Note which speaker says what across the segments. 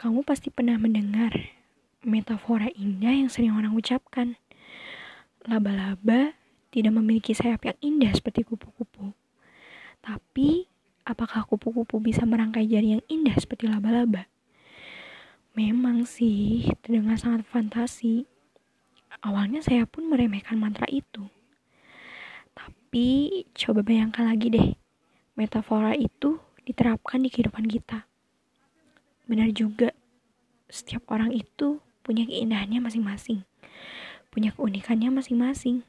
Speaker 1: Kamu pasti pernah mendengar metafora indah yang sering orang ucapkan. Laba-laba tidak memiliki sayap yang indah seperti kupu-kupu. Tapi, apakah kupu-kupu bisa merangkai jari yang indah seperti laba-laba? Memang sih, terdengar sangat fantasi. Awalnya saya pun meremehkan mantra itu. Tapi, coba bayangkan lagi deh, metafora itu diterapkan di kehidupan kita. Benar juga, setiap orang itu punya keindahannya masing-masing, punya keunikannya masing-masing,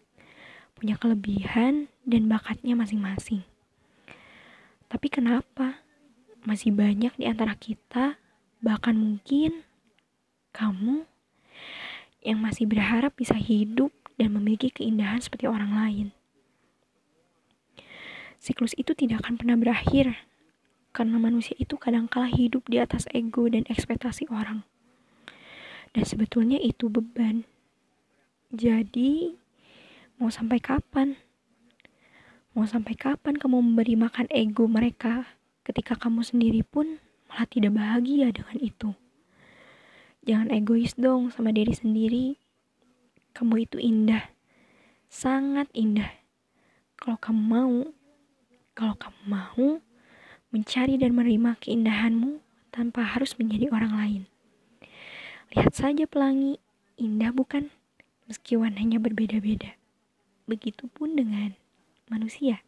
Speaker 1: punya kelebihan dan bakatnya masing-masing. Tapi kenapa masih banyak di antara kita, bahkan mungkin kamu yang masih berharap bisa hidup dan memiliki keindahan seperti orang lain? Siklus itu tidak akan pernah berakhir karena manusia itu kadang kala hidup di atas ego dan ekspektasi orang. Dan sebetulnya itu beban. Jadi, mau sampai kapan? Mau sampai kapan kamu memberi makan ego mereka ketika kamu sendiri pun malah tidak bahagia dengan itu? Jangan egois dong sama diri sendiri. Kamu itu indah. Sangat indah. Kalau kamu mau, kalau kamu mau, mencari dan menerima keindahanmu tanpa harus menjadi orang lain. Lihat saja pelangi, indah bukan? Meski warnanya berbeda-beda. Begitupun dengan manusia.